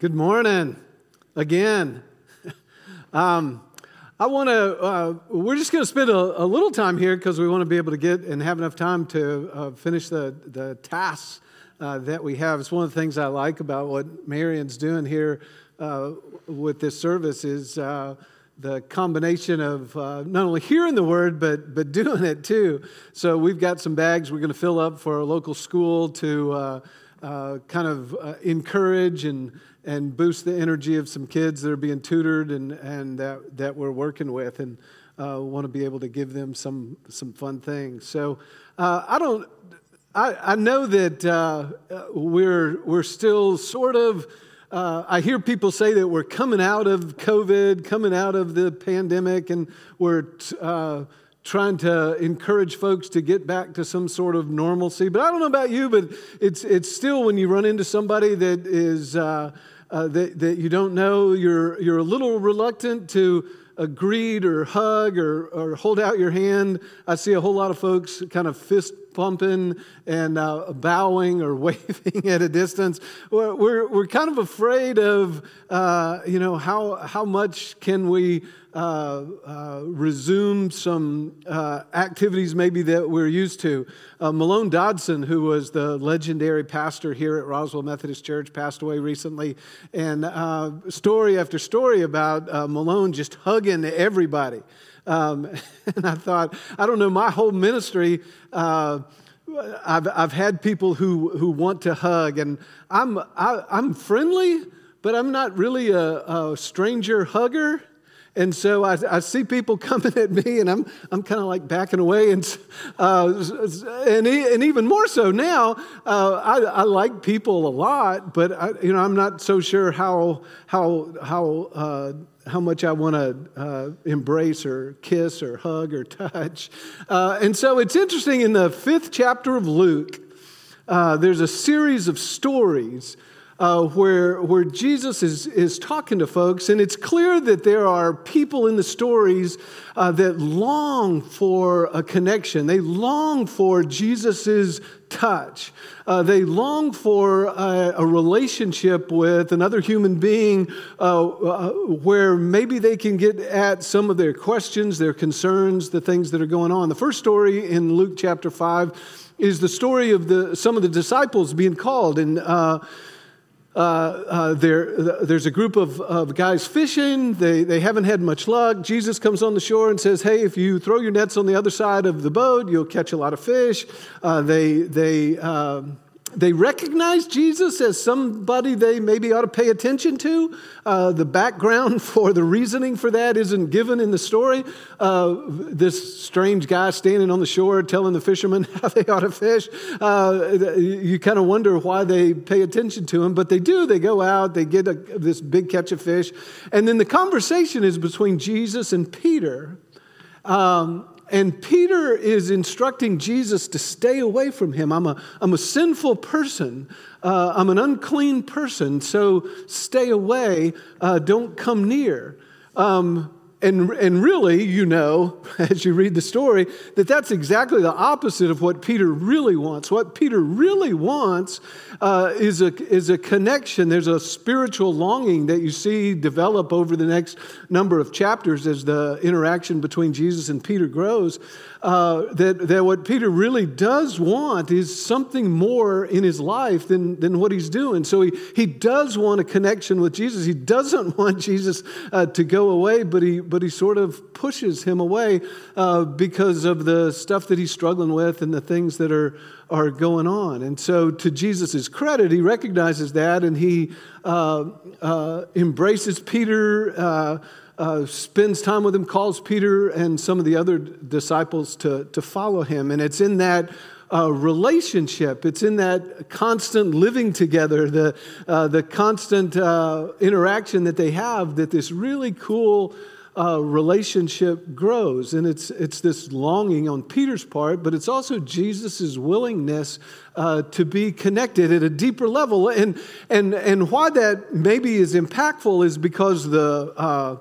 Good morning again. Um, I want to, uh, we're just going to spend a, a, little time here because we want to be able to get and have enough time to uh, finish the, the tasks uh, that we have. It's one of the things I like about what Marion's doing here uh, with this service is uh, the combination of uh, not only hearing the word, but, but doing it too. So we've got some bags we're going to fill up for a local school to kind of encourage and and boost the energy of some kids that are being tutored and, and that, that we're working with and uh, want to be able to give them some, some fun things. So uh, I don't, I, I know that uh, we're, we're still sort of, uh, I hear people say that we're coming out of COVID, coming out of the pandemic, and we're uh, trying to encourage folks to get back to some sort of normalcy. But I don't know about you, but it's, it's still when you run into somebody that is uh, uh, that, that you don't know, you're, you're a little reluctant to greet or hug or, or hold out your hand. I see a whole lot of folks kind of fist pumping and uh, bowing or waving at a distance. We're, we're, we're kind of afraid of, uh, you know, how, how much can we uh, uh, resume some uh, activities maybe that we're used to. Uh, Malone Dodson, who was the legendary pastor here at Roswell Methodist Church, passed away recently. And uh, story after story about uh, Malone just hugging everybody. Um, and I thought, I don't know, my whole ministry. I've, I've had people who, who want to hug, and I'm, I, i am friendly, but I'm not really a, a stranger hugger. And so I, I, see people coming at me, and I'm, I'm kind of like backing away. And, uh, and, and, even more so now, uh, I, I, like people a lot, but I, you know, I'm not so sure how, how, how, uh, how much I want to uh, embrace or kiss or hug or touch. Uh, and so it's interesting in the fifth chapter of Luke, uh, there's a series of stories uh, where, where Jesus is, is talking to folks, and it's clear that there are people in the stories uh, that long for a connection. They long for Jesus' touch. Uh, they long for a, a, relationship with another human being uh, uh, where maybe they can get at some of their questions, their concerns, the things that are going on. The first story in Luke chapter 5 is the story of the, some of the disciples being called. And uh, uh, uh, there, there's a group of, of guys fishing. They, they haven't had much luck. Jesus comes on the shore and says, Hey, if you throw your nets on the other side of the boat, you'll catch a lot of fish. Uh, they, they, um, they recognize Jesus as somebody they maybe ought to pay attention to. Uh, the background for the reasoning for that isn't given in the story. Uh, this strange guy standing on the shore telling the fishermen how they ought to fish. Uh, you kind of wonder why they pay attention to him, but they do. They go out, they get a, this big catch of fish, and then the conversation is between Jesus and Peter. Um, and Peter is instructing Jesus to stay away from him. I'm a, I'm a sinful person. Uh, I'm an unclean person, so stay away. Uh, don't come near. Um, and, and really, you know, as you read the story, that that's exactly the opposite of what Peter really wants. What Peter really wants uh, is, a, is a connection. There's a spiritual longing that you see develop over the next number of chapters as the interaction between Jesus and Peter grows uh, that, that what Peter really does want is something more in his life than, than what he's doing. So he, he does want a connection with Jesus. He doesn't want Jesus uh, to go away, but he, but he sort of pushes him away uh, because of the stuff that he's struggling with and the things that are, are going on. And so, to Jesus' credit, he recognizes that and he uh, uh, embraces Peter uh, uh, spends time with him, calls Peter and some of the other disciples to, to follow him. And it's in that uh, relationship, it's in that constant living together, the, uh, the constant uh, interaction that they have, that this really cool uh, relationship grows. And it's, it's this longing on Peter's part, but it's also Jesus' willingness uh, to be connected at a deeper level. And, and, and why that maybe is impactful is because the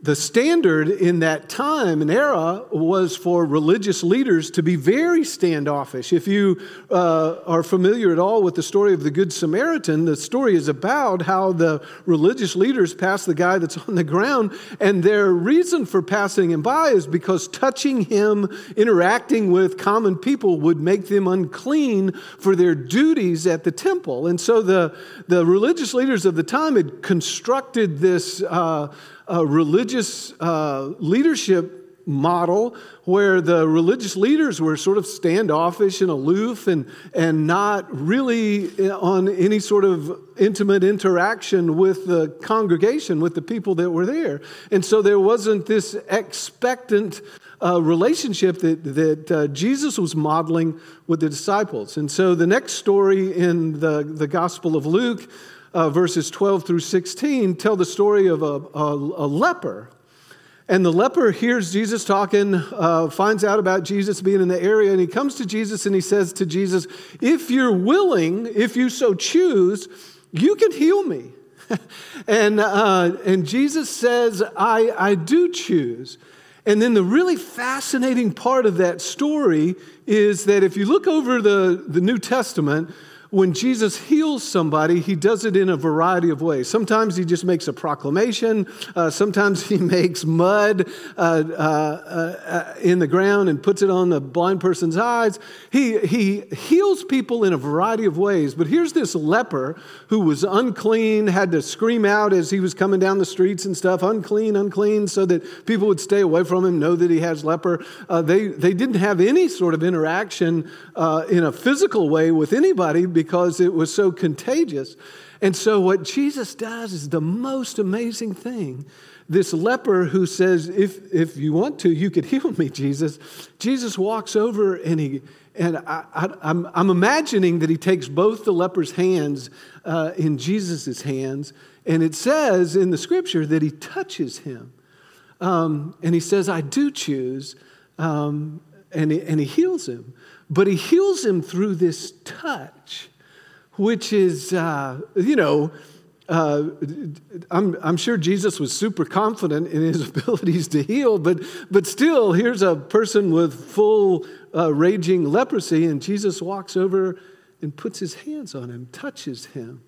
the standard in that time and era was for religious leaders to be very standoffish. If you uh, are familiar at all with the story of the Good Samaritan, the story is about how the religious leaders pass the guy that's on the ground, and their reason for passing him by is because touching him, interacting with common people, would make them unclean for their duties at the temple. And so the, the religious leaders of the time had constructed this. Uh, a religious uh, leadership model where the religious leaders were sort of standoffish and aloof and, and not really on any sort of intimate interaction with the congregation, with the people that were there. And so there wasn't this expectant uh, relationship that, that uh, Jesus was modeling with the disciples. And so the next story in the, the Gospel of Luke uh, verses 12 through 16 tell the story of a, a, a leper. And the leper hears Jesus talking, uh, finds out about Jesus being in the area, and he comes to Jesus and he says to Jesus, If you're willing, if you so choose, you can heal me. and, uh, and Jesus says, I, I do choose. And then the really fascinating part of that story is that if you look over the, the New Testament, when Jesus heals somebody, he does it in a variety of ways. Sometimes he just makes a proclamation, uh, sometimes he makes mud uh, uh, uh, in the ground and puts it on the blind person's eyes. He, he heals people in a variety of ways. But here's this leper who was unclean, had to scream out as he was coming down the streets and stuff unclean, unclean, so that people would stay away from him, know that he has leper. Uh, they, they didn't have any sort of interaction uh, in a physical way with anybody because it was so contagious. And so, what Jesus does is the most amazing thing. This leper who says, If, if you want to, you could heal me, Jesus. Jesus walks over and he, and I, am I'm, I'm imagining that he takes both the leper's hands uh, in Jesus' hands, and it says in the scripture that he touches him. Um, and he says, I do choose, um, and, he, and he heals him. But he heals him through this touch, which is, uh, you know, uh, I'm, I'm, sure Jesus was super confident in his abilities to heal, but, but still, here's a person with full uh, raging leprosy, and Jesus walks over and puts his hands on him, touches him.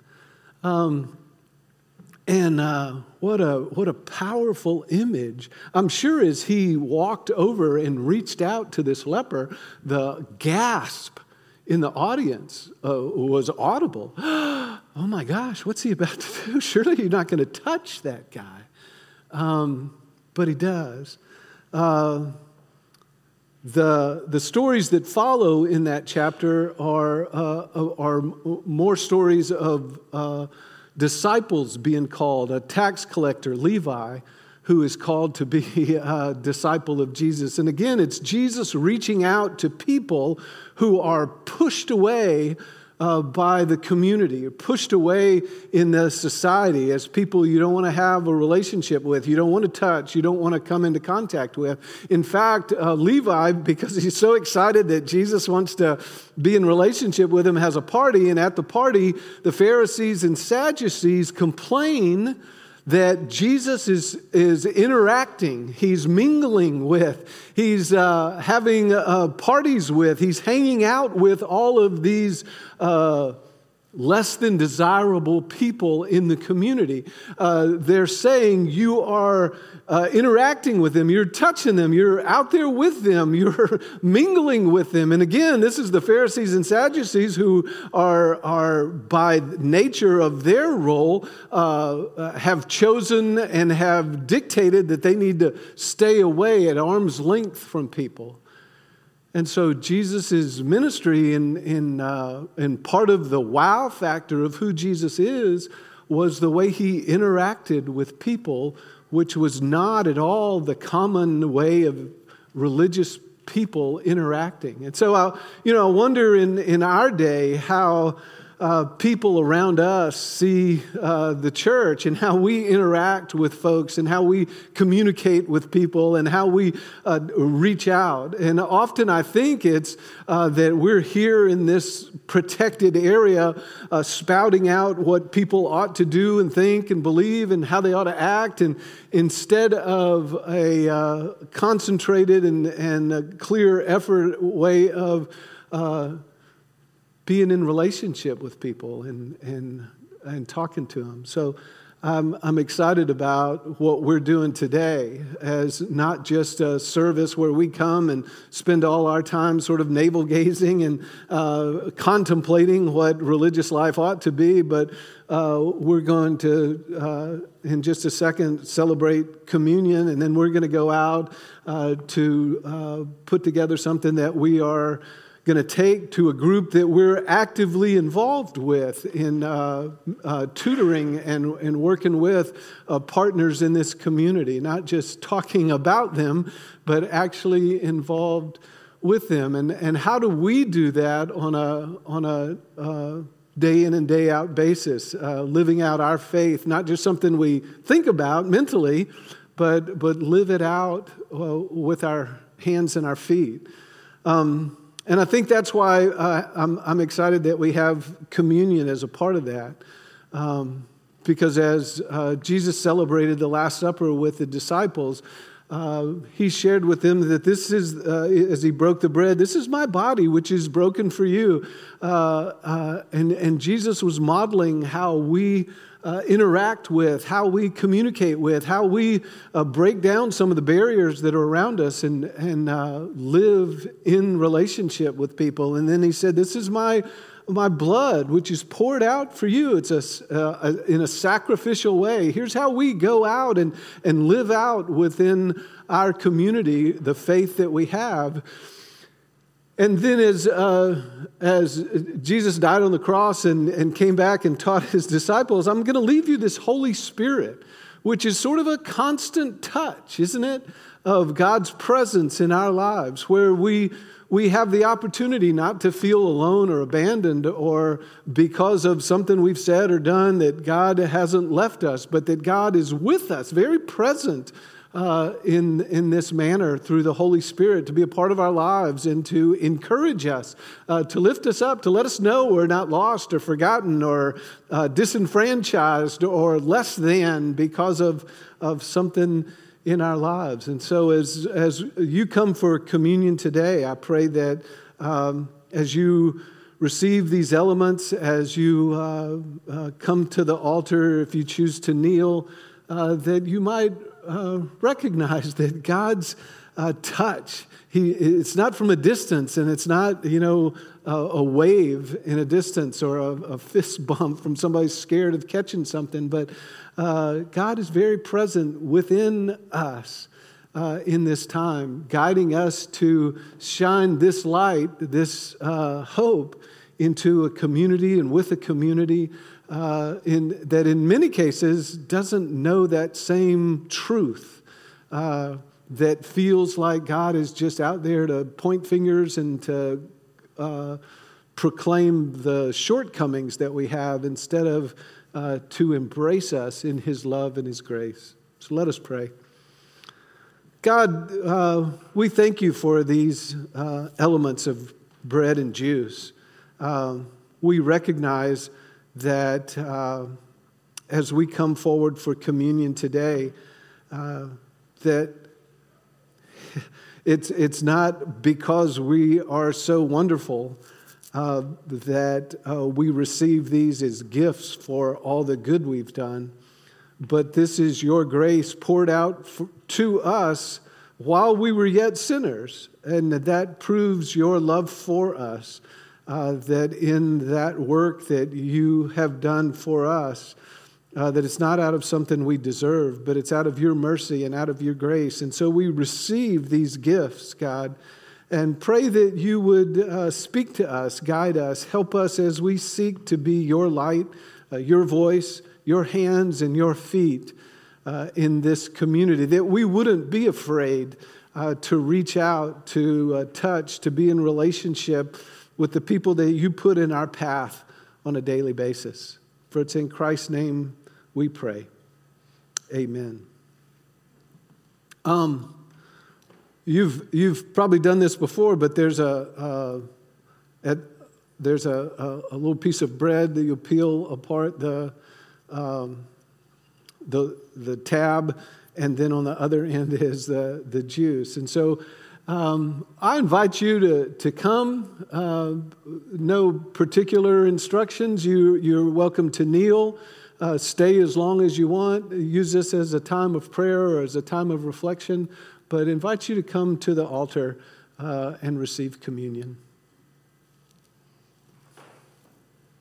Um, and uh, what, a, what a powerful image. I'm sure as he walked over and reached out to this leper, the gasp in the audience uh, was audible. oh my gosh, what's he about to do? Surely you're not going to touch that guy. Um, but he does. Uh, the, the stories that follow in that chapter are, uh, are more stories of uh, disciples being called, a tax collector, Levi, who is called to be a disciple of Jesus. And again, it's Jesus reaching out to people who are pushed away uh, by the community, or pushed away in the society as people you don't want to have a relationship with, you don't want to touch, you don't want to come into contact with. In fact, uh, Levi, because he's so excited that Jesus wants to be in relationship with him, has a party, and at the party, the Pharisees and Sadducees complain that Jesus is, is interacting, he's mingling with, he's uh, having uh, parties with, he's hanging out with all of these. Uh, less than desirable people in the community. Uh, they're saying you are uh, interacting with them, you're touching them, you're out there with them, you're mingling with them. And again, this is the Pharisees and Sadducees who are, are by nature of their role, uh, have chosen and have dictated that they need to stay away at arm's length from people. And so Jesus' ministry in, in, uh, in part of the wow factor of who Jesus is was the way he interacted with people, which was not at all the common way of religious people interacting. And so, I, you know, I wonder in, in our day how uh, people around us see uh, the church and how we interact with folks and how we communicate with people and how we uh, reach out. And often I think it's uh, that we're here in this protected area uh, spouting out what people ought to do and think and believe and how they ought to act. And instead of a uh, concentrated and, and clear effort way of being in relationship with people and, and, and talking to them. So I'm, I'm excited about what we're doing today as not just a service where we come and spend all our time sort of navel gazing and uh, contemplating what religious life ought to be, but uh, we're going to, uh, in just a second, celebrate communion, and then we're going to go out uh, to uh, put together something that we are going to take to a group that we're actively involved with in uh, uh, tutoring and, and working with uh, partners in this community, not just talking about them, but actually involved with them. And, and how do we do that on a, on a uh, day in and day out basis, uh, living out our faith, not just something we think about mentally, but, but live it out uh, with our hands and our feet. Um, and I think that's why uh, I'm, I'm, excited that we have communion as a part of that. Um, because as uh, Jesus celebrated the Last Supper with the disciples, uh, he shared with them that this is, uh, as he broke the bread, this is my body, which is broken for you. Uh, uh, and, and Jesus was modeling how we uh, interact with, how we communicate with, how we uh, break down some of the barriers that are around us and, and live in relationship with people. And then he said, This is my, my blood, which is poured out for you. It's a, uh, a, in a sacrificial way. Here's how we go out and, and live out within our community the faith that we have. And then, as, uh, as Jesus died on the cross and, and came back and taught his disciples, I'm going to leave you this Holy Spirit, which is sort of a constant touch, isn't it, of God's presence in our lives, where we, we have the opportunity not to feel alone or abandoned or because of something we've said or done that God hasn't left us, but that God is with us, very present uh, in, in this manner through the Holy Spirit to be a part of our lives and to encourage us, uh, to lift us up, to let us know we're not lost or forgotten or uh, disenfranchised or less than because of, of something in our lives. And so, as, as you come for communion today, I pray that um, as you receive these elements, as you uh, uh, come to the altar, if you choose to kneel, uh, that you might uh, recognize that God's uh, touch, he, it's not from a distance and it's not, you know, a, a wave in a distance or a, a, fist bump from somebody scared of catching something, but uh, God is very present within us. Uh, in this time, guiding us to shine this light, this uh, hope into a community and with a community uh, in, that in many cases doesn't know that same truth, uh, that feels like God is just out there to point fingers and to uh, proclaim the shortcomings that we have instead of uh, to embrace us in His love and His grace. So let us pray. God, uh, we thank you for these uh, elements of bread and juice. we recognize that uh, as we come forward for communion today, that it's, it's not because we are so wonderful uh, that uh, we receive these as gifts for all the good we've done, but this is your grace poured out for, to us while we were yet sinners, and that proves your love for us uh, that in that work that you have done for us, uh, that it's not out of something we deserve, but it's out of your mercy and out of your grace. And so we receive these gifts, God, and pray that you would uh, speak to us, guide us, help us as we seek to be your light, uh, your voice, your hands, and your feet uh, in this community, that we wouldn't be afraid uh, to reach out, to touch, to be in relationship with the people that you put in our path on a daily basis. For it's in Christ's name we pray. Amen. Um, you've, you've probably done this before, but there's a, at, there's a, a, a, little piece of bread that you peel apart the, um, the, the tab, and then on the other end is the, the juice. And so um, I invite you to, to come. Uh, no particular instructions. You, you're welcome to kneel. Uh, stay as long as you want. Use this as a time of prayer or as a time of reflection, but invite you to come to the altar uh, and receive communion.